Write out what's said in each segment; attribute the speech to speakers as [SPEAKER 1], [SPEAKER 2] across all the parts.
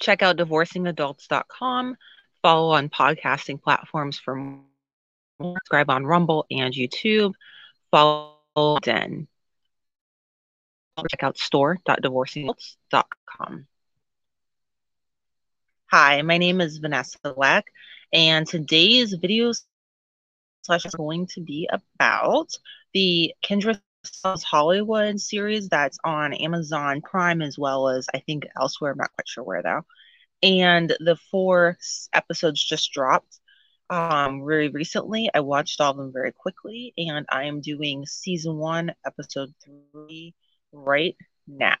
[SPEAKER 1] Check out divorcingadults.com. Follow on podcasting platforms for more. Subscribe on Rumble and YouTube. Follow Den. Check out store.divorcingadults.com. Hi, my name is Vanessa Leck, and today's video slash is going to be about the Kendra Sells Hollywood series that's on Amazon Prime as well as I think elsewhere. I'm not quite sure where though. And the four episodes just dropped um, very recently. I watched all of them very quickly, and I am doing season one, episode three right now.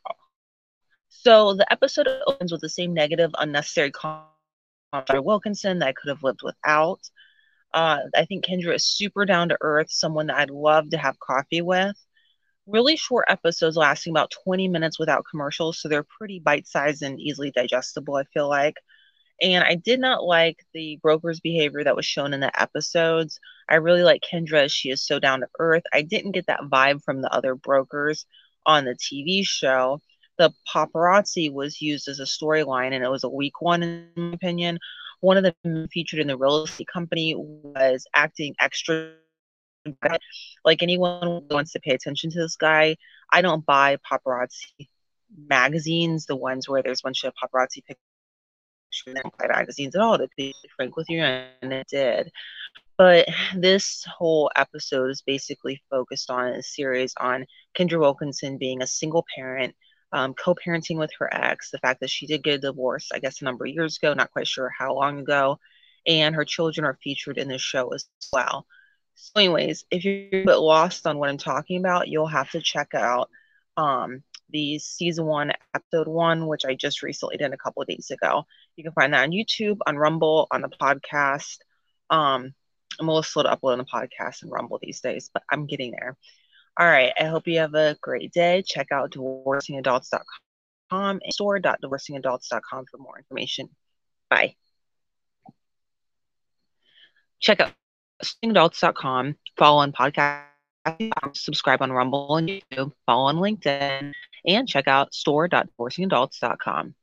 [SPEAKER 1] So the episode opens with the same negative, unnecessary comment by Wilkinson that I could have lived without. Uh, I think Kendra is super down to earth, someone that I'd love to have coffee with. Really short episodes lasting about 20 minutes without commercials, so they're pretty bite sized and easily digestible, I feel like. And I did not like the broker's behavior that was shown in the episodes. I really like Kendra. She is so down to earth. I didn't get that vibe from the other brokers on the TV show. The paparazzi was used as a storyline, and it was a weak one, in my opinion. One of them featured in the real estate company was acting extra. Like anyone who wants to pay attention to this guy, I don't buy paparazzi magazines, the ones where there's a bunch of paparazzi pictures magazines at all, to be frank with you, and it did. But this whole episode is basically focused on a series on Kendra Wilkinson being a single parent, um, co parenting with her ex, the fact that she did get a divorce, I guess, a number of years ago, not quite sure how long ago, and her children are featured in the show as well. So, anyways, if you're a bit lost on what I'm talking about, you'll have to check out um, the season one, episode one, which I just recently did a couple of days ago. You can find that on YouTube, on Rumble, on the podcast. Um, I'm a little slow to upload on the podcast and Rumble these days, but I'm getting there. All right. I hope you have a great day. Check out divorcingadults.com and store.divorcingadults.com for more information. Bye. Check out divorcingadults.com. Follow on podcast subscribe on Rumble and YouTube, follow on LinkedIn, and check out store.divorcingadults.com.